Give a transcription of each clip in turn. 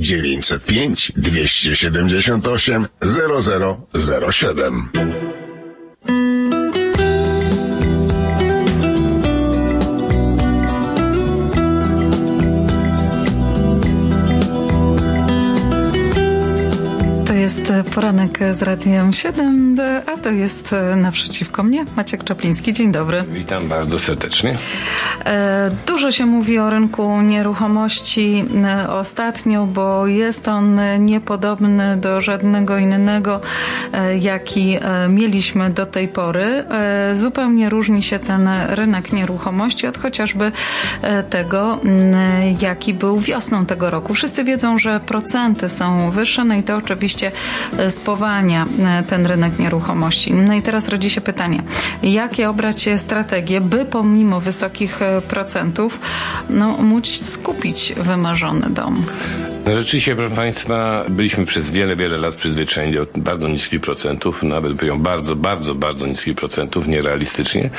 905 278 0007. jest poranek z Radiem 7, a to jest naprzeciwko mnie Maciek Czapliński. Dzień dobry. Witam bardzo serdecznie. E, dużo się mówi o rynku nieruchomości e, ostatnio, bo jest on niepodobny do żadnego innego, e, jaki mieliśmy do tej pory. Zupełnie różni się ten rynek nieruchomości od chociażby tego, jaki był wiosną tego roku. Wszyscy wiedzą, że procenty są wyższe, no i to oczywiście spowalnia ten rynek nieruchomości. No i teraz rodzi się pytanie, jakie obrać strategie, by pomimo wysokich procentów no, móc skupić wymarzony dom. Rzeczywiście, proszę Państwa, byliśmy przez wiele, wiele lat przyzwyczajeni do bardzo niskich procentów, nawet byłem bardzo, bardzo, bardzo niskich procentów, nierealistycznie.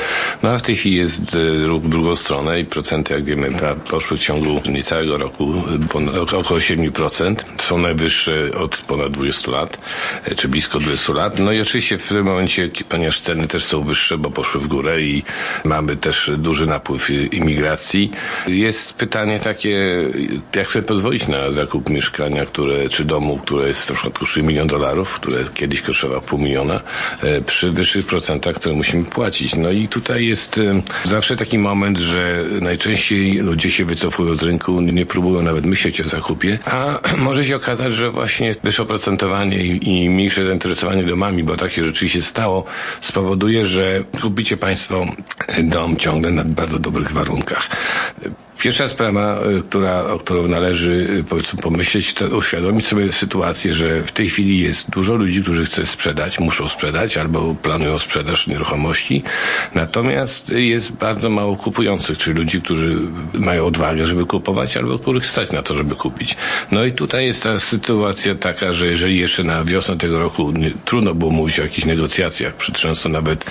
No a w tej chwili jest e, ruch w drugą stronę i procenty, jak wiemy, poszły w ciągu niecałego roku ponad, około 7%. Są najwyższe od ponad 20 lat, e, czy blisko 20 lat. No i oczywiście w tym momencie, ponieważ ceny też są wyższe, bo poszły w górę i mamy też duży napływ imigracji, jest pytanie takie, jak sobie pozwolić na zakup zakup mieszkania, które, czy domu, które jest na przykład kosztuje milion dolarów, które kiedyś kosztowało pół miliona, e, przy wyższych procentach, które musimy płacić. No i tutaj jest e, zawsze taki moment, że najczęściej ludzie się wycofują z rynku, nie próbują nawet myśleć o zakupie, a może się okazać, że właśnie wyższe oprocentowanie i, i mniejsze zainteresowanie domami, bo tak się rzeczywiście stało, spowoduje, że kupicie Państwo dom ciągle na bardzo dobrych warunkach. Pierwsza sprawa, y, która, o którą należy y, pomyśleć, to uświadomić sobie sytuację, że w tej chwili jest dużo ludzi, którzy chce sprzedać, muszą sprzedać albo planują sprzedaż nieruchomości. Natomiast jest bardzo mało kupujących, czyli ludzi, którzy mają odwagę, żeby kupować, albo których stać na to, żeby kupić. No i tutaj jest ta sytuacja taka, że jeżeli jeszcze na wiosnę tego roku nie, trudno było mówić o jakichś negocjacjach, przy często nawet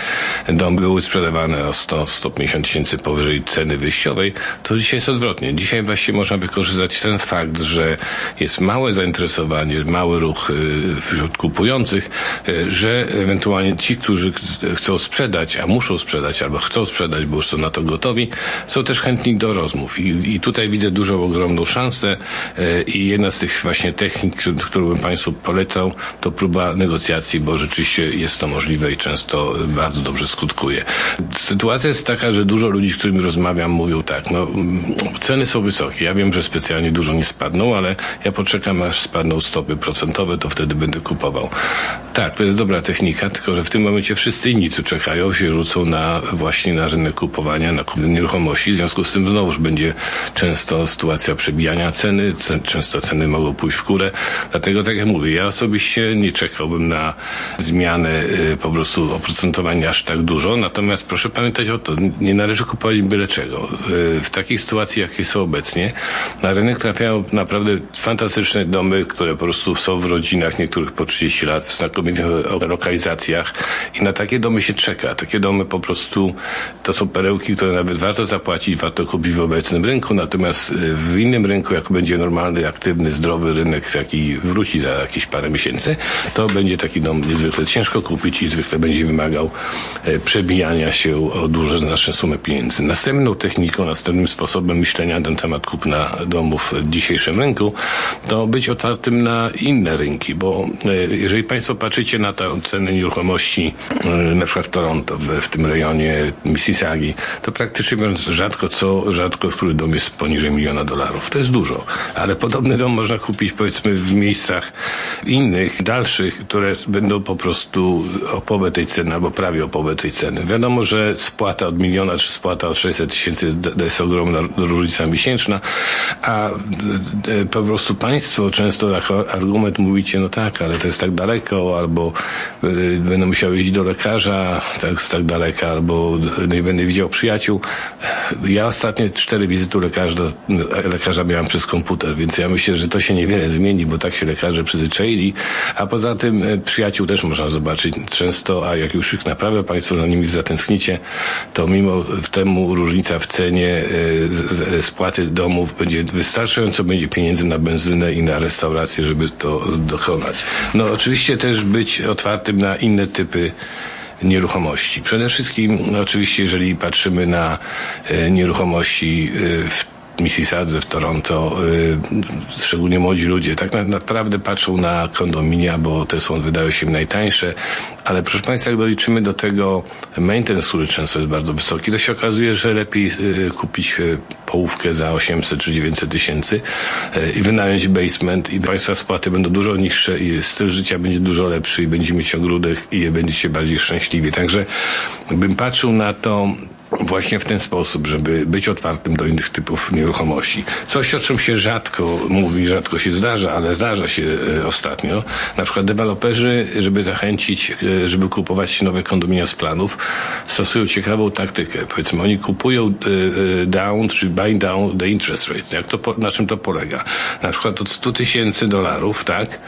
domy były sprzedawane o 100-150 tysięcy powyżej ceny wyjściowej, to dzisiaj jest odwrotnie. Dzisiaj właściwie można wykorzystać ten fakt, że jest małe zainteresowanie, mały ruch y, wśród kupujących, y, że ewentualnie ci, którzy chcą sprzedać, a muszą sprzedać albo chcą sprzedać, bo już są na to gotowi, są też chętni do rozmów. I, i tutaj widzę dużą, ogromną szansę y, i jedna z tych właśnie technik, którą bym Państwu polecał, to próba negocjacji, bo rzeczywiście jest to możliwe i często bardzo dobrze skutkuje. Sytuacja jest taka, że dużo ludzi, z którymi rozmawiam, mówią tak, no ceny są wysokie. Ja wiem, że specjalnie dużo nie spadną, ale ja poczekam, aż spadną stopy procentowe, to wtedy będę kupował. Tak, to jest dobra technika, tylko że w tym momencie wszyscy inni, co czekają, się rzucą na właśnie na rynek kupowania, na nieruchomości. W związku z tym znowuż będzie często sytuacja przebijania ceny, często ceny mogą pójść w górę. Dlatego, tak jak mówię, ja osobiście nie czekałbym na zmianę y, po prostu oprocentowania aż tak dużo. Natomiast proszę pamiętać o to, nie należy kupować byle czego. Y, w takich sytuacji, jakie są obecnie, na rynek trafiają naprawdę fantastyczne domy, które po prostu są w rodzinach, niektórych po 30 lat, w znakomitych lokalizacjach i na takie domy się czeka. Takie domy po prostu to są perełki, które nawet warto zapłacić, warto kupić w obecnym rynku, natomiast y, w innym rynku, jak będzie normalny, aktywny, zdrowy rynek, jaki wróci za jakieś parę miesięcy, to będzie taki dom niezwykle ciężko kupić i zwykle będzie wymagał e, przebijania się o duże znaczne sumy pieniędzy. Następną techniką, następnym sposobem myślenia na temat kupna domów w dzisiejszym rynku, to być otwartym na inne rynki, bo e, jeżeli Państwo patrzycie na te ceny nieruchomości, e, na przykład w Toronto, w, w tym rejonie Mississaugi, to praktycznie biorąc rzadko co, rzadko który dom jest poniżej miliona dolarów. To jest dużo, ale podobny dom można kupić powiedzmy w miejscach innych, dalszych, które będą po prostu o połowę tej ceny albo prawie o połowę tej ceny. Wiadomo, że spłata od miliona czy spłata od 600 tysięcy to jest ogromna różnica miesięczna, a e, po prostu państwo często jako argument mówicie, no tak, ale to jest tak daleko, albo y, będę musiał iść do lekarza tak, z tak daleka, albo nie będę widział przyjaciół. Ja ostatnie cztery wizyty lekarza, lekarza miałem przez komputer, więc ja myślę, że to się niewiele zmieni, bo tak się lekarze przyzwyczaili, a poza tym y, przyjaciół też można zobaczyć często, a jak już ich naprawdę Państwo za nimi zatęsknicie, to mimo temu różnica w cenie y, spłaty domów będzie wystarczająco będzie pieniędzy na benzynę i na restaurację, żeby to dokonać. No oczywiście też być otwartym na inne typy nieruchomości. Przede wszystkim no, oczywiście jeżeli patrzymy na e, nieruchomości e, w Mississadze, w Toronto, y, szczególnie młodzi ludzie, tak na, naprawdę patrzą na kondominia, bo te są, wydają się najtańsze, ale proszę Państwa, jak doliczymy do tego maintenance, który często jest bardzo wysoki, to się okazuje, że lepiej kupić połówkę za 800 czy 900 tysięcy y, i wynająć basement i Państwa spłaty będą dużo niższe i styl życia będzie dużo lepszy i będziecie mieć ogródek i będziecie bardziej szczęśliwi. Także bym patrzył na to właśnie w ten sposób, żeby być otwartym do innych typów nieruchomości. Coś, o czym się rzadko mówi, rzadko się zdarza, ale zdarza się e, ostatnio. Na przykład deweloperzy, żeby zachęcić, e, żeby kupować nowe kondominia z planów, stosują ciekawą taktykę. Powiedzmy, oni kupują e, down, czy buy down the interest rate. Jak to, na czym to polega? Na przykład od 100 tysięcy dolarów, tak?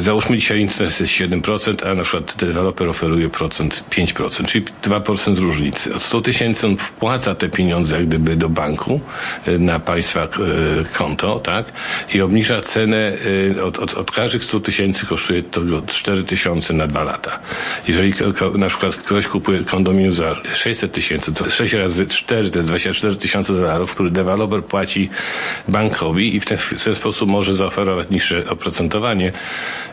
Załóżmy dzisiaj interest jest 7%, a na przykład deweloper oferuje procent 5%, czyli 2% różnicy. Od 100 tysięcy on wpłaca te pieniądze jak gdyby do banku y, na państwa y, konto, tak? I obniża cenę y, od, od, od każdych 100 tysięcy kosztuje to 4 tysiące na dwa lata. Jeżeli na przykład ktoś kupuje kondominium za 600 tysięcy, to 6 razy 4 to jest 24 tysiące dolarów, który deweloper płaci bankowi i w ten, w ten sposób może zaoferować niższe oprocentowanie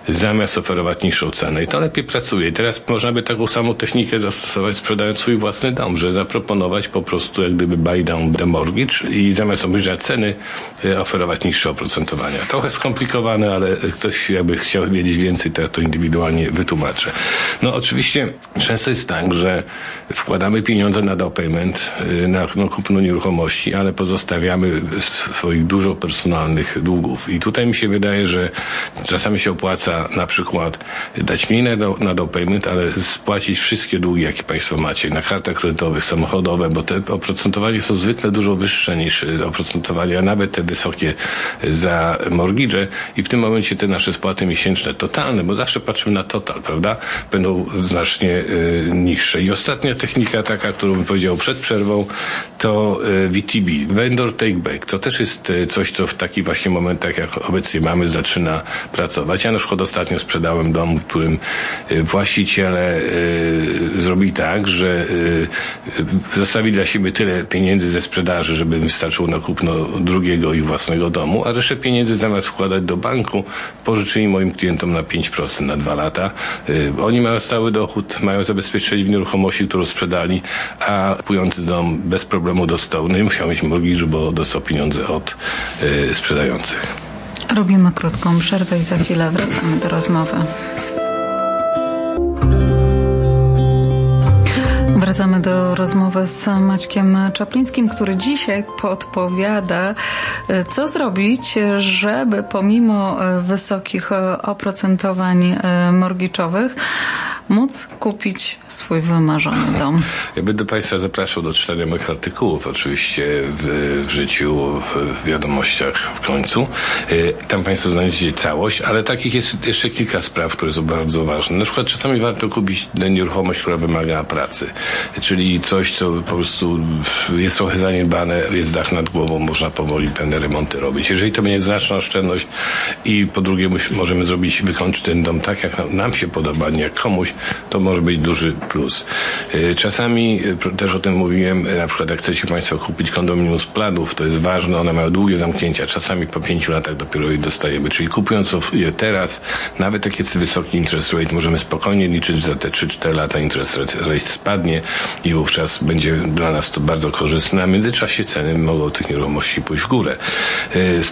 zamiast oferować niższą cenę. I to lepiej pracuje. I teraz można by taką samą technikę zastosować sprzedając swój własny dom, że zaproponować po prostu jak gdyby buy down the mortgage i zamiast obniżać ceny e, oferować niższe oprocentowania. Trochę skomplikowane, ale ktoś jakby chciał wiedzieć więcej, to ja to indywidualnie wytłumaczę. No oczywiście często jest tak, że wkładamy pieniądze na down payment, e, na no, kupno nieruchomości, ale pozostawiamy swoich dużo personalnych długów. I tutaj mi się wydaje, że czasami się opłaca na przykład dać mniej na, na down payment, ale spłacić wszystkie długi, jakie Państwo macie na kartach kredytowych, samochodowe, bo te oprocentowania są zwykle dużo wyższe niż y, oprocentowania, nawet te wysokie za mortgage i w tym momencie te nasze spłaty miesięczne totalne, bo zawsze patrzymy na total, prawda, będą znacznie y, niższe. I ostatnia technika taka, którą bym powiedział przed przerwą, to y, VTB, Vendor Take Back. To też jest y, coś, co w takich właśnie momentach, jak obecnie mamy, zaczyna pracować. Ja na przykład ostatnio sprzedałem dom, w którym y, właściciele y, zrobili tak, że y, zostawili dla siebie tyle pieniędzy ze sprzedaży, żeby wystarczyło na kupno drugiego i własnego domu, a resztę pieniędzy zamiast wkładać do banku, pożyczyli moim klientom na 5% na dwa lata. Oni mają stały dochód, mają zabezpieczenie w nieruchomości, którą sprzedali, a kupujący dom bez problemu dostał, no i musiał mieć mortgage, bo dostał pieniądze od sprzedających. Robimy krótką przerwę i za chwilę wracamy do rozmowy. Wracamy do rozmowy z Maćkiem Czaplińskim, który dzisiaj podpowiada, co zrobić, żeby pomimo wysokich oprocentowań morgiczowych móc kupić swój wymarzony dom. Ja będę Państwa zapraszał do czytania moich artykułów, oczywiście w, w życiu, w wiadomościach w końcu. Y, tam Państwo znajdziecie całość, ale takich jest jeszcze kilka spraw, które są bardzo ważne. Na przykład czasami warto kupić nieruchomość, która wymaga pracy, czyli coś, co po prostu jest trochę zaniedbane, jest dach nad głową, można powoli pewne remonty robić. Jeżeli to będzie znaczna oszczędność i po drugie możemy zrobić, wykończyć ten dom tak, jak nam się podoba, nie jak komuś, to może być duży plus. Y, czasami y, też o tym mówiłem, y, na przykład jak chcecie Państwo kupić kondominium z planów, to jest ważne, one mają długie zamknięcia, czasami po pięciu latach dopiero je dostajemy, czyli kupując je teraz, nawet jak jest wysoki interest rate, możemy spokojnie liczyć, że za te 3-4 lata interest rate spadnie i wówczas będzie dla nas to bardzo korzystne, a w międzyczasie ceny mogą tych nieruchomości pójść w górę.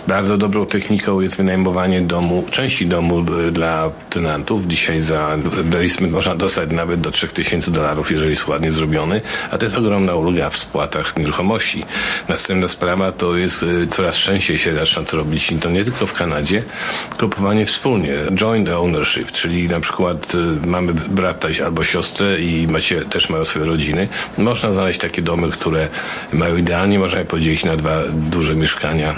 Bardzo dobrą techniką jest wynajmowanie domu, części domu dla tenantów. Dzisiaj za basement można dostać nawet do 3000 dolarów, jeżeli jest ładnie zrobiony, a to jest ogromna ulga w spłatach nieruchomości. Następna sprawa to jest y, coraz częściej się zaczyna to robić i to nie tylko w Kanadzie, kupowanie wspólnie, joint ownership, czyli na przykład y, mamy brata albo siostrę i macie, też mają swoje rodziny. Można znaleźć takie domy, które mają idealnie, można je podzielić na dwa duże mieszkania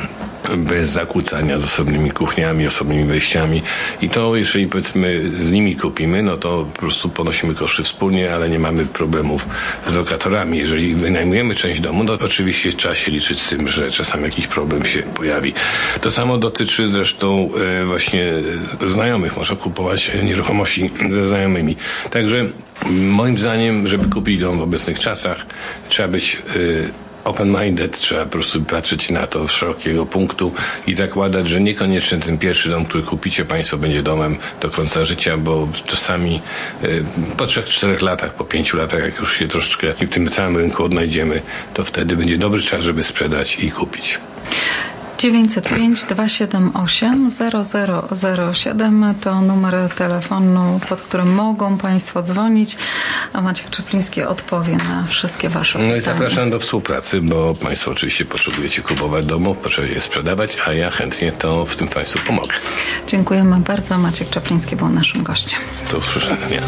bez zakłócania z osobnymi kuchniami, osobnymi wejściami i to jeżeli powiedzmy z nimi kupimy, no to po prostu ponosimy koszty wspólnie, ale nie mamy problemów z lokatorami. Jeżeli wynajmujemy część domu, no oczywiście trzeba się liczyć z tym, że czasami jakiś problem się pojawi. To samo dotyczy zresztą e, właśnie e, znajomych. Można kupować nieruchomości ze znajomymi. Także moim zdaniem, żeby kupić dom w obecnych czasach, trzeba być e, open-minded, trzeba po prostu patrzeć na to z szerokiego punktu i zakładać, że niekoniecznie ten pierwszy dom, który kupicie Państwo będzie domem do końca życia, bo czasami y, po 3-4 latach, po 5 latach, jak już się troszeczkę w tym całym rynku odnajdziemy, to wtedy będzie dobry czas, żeby sprzedać i kupić. 905 278 0007 to numer telefonu, pod którym mogą Państwo dzwonić, a Maciek Czepliński odpowie na wszystkie Wasze No i pytania. zapraszam do współpracy, bo Państwo oczywiście potrzebujecie kupować domów, potrzebujecie je sprzedawać, a ja chętnie to w tym Państwu pomogę. Dziękujemy bardzo. Maciek Czepliński był naszym gościem. Do usłyszenia.